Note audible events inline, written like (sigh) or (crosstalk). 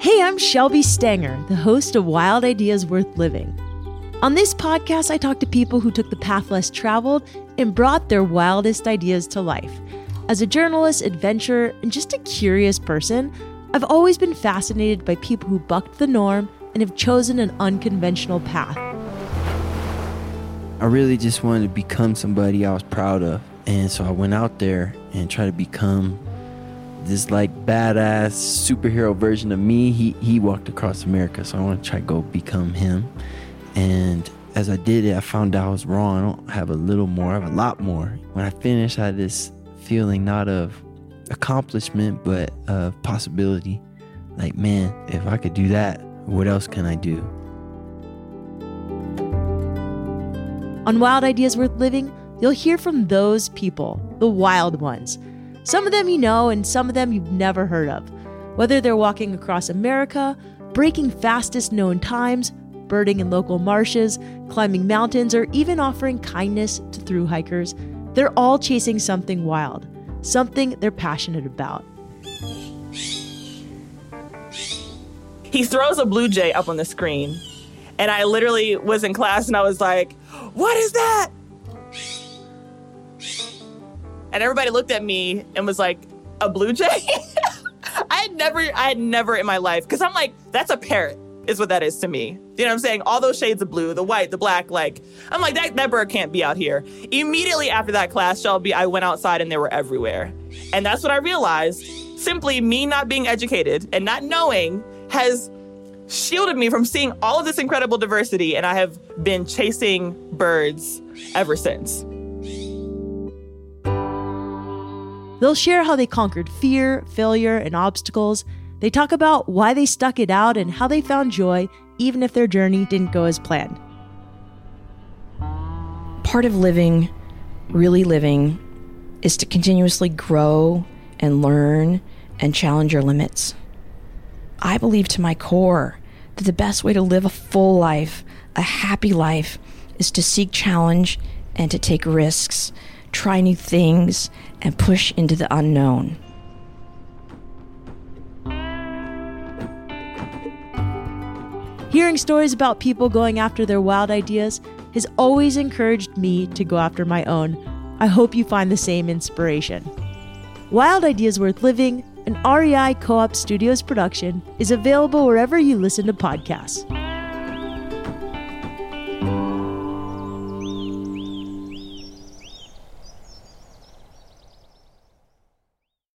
Hey, I'm Shelby Stanger, the host of Wild Ideas Worth Living. On this podcast, I talk to people who took the path less traveled and brought their wildest ideas to life. As a journalist, adventurer, and just a curious person, I've always been fascinated by people who bucked the norm and have chosen an unconventional path. I really just wanted to become somebody I was proud of. And so I went out there and tried to become this like badass superhero version of me. He he walked across America, so I want to try to go become him. And as I did it, I found out I was wrong. I don't have a little more, I have a lot more. When I finished, I had this feeling not of accomplishment, but of possibility. Like, man, if I could do that, what else can I do? On Wild Ideas Worth Living, you'll hear from those people, the wild ones. Some of them you know, and some of them you've never heard of. Whether they're walking across America, breaking fastest known times, birding in local marshes, climbing mountains, or even offering kindness to through hikers, they're all chasing something wild, something they're passionate about. He throws a blue jay up on the screen, and I literally was in class and I was like, What is that? And everybody looked at me and was like, A blue jay? (laughs) I had never, I had never in my life, because I'm like, That's a parrot is what that is to me. You know what I'm saying? All those shades of blue, the white, the black, like, I'm like, that, that bird can't be out here. Immediately after that class, Shelby, I went outside and they were everywhere. And that's what I realized. Simply me not being educated and not knowing has shielded me from seeing all of this incredible diversity. And I have been chasing birds ever since. They'll share how they conquered fear, failure, and obstacles they talk about why they stuck it out and how they found joy even if their journey didn't go as planned. Part of living, really living, is to continuously grow and learn and challenge your limits. I believe to my core that the best way to live a full life, a happy life, is to seek challenge and to take risks, try new things, and push into the unknown. Hearing stories about people going after their wild ideas has always encouraged me to go after my own. I hope you find the same inspiration. Wild Ideas Worth Living, an REI Co op Studios production, is available wherever you listen to podcasts.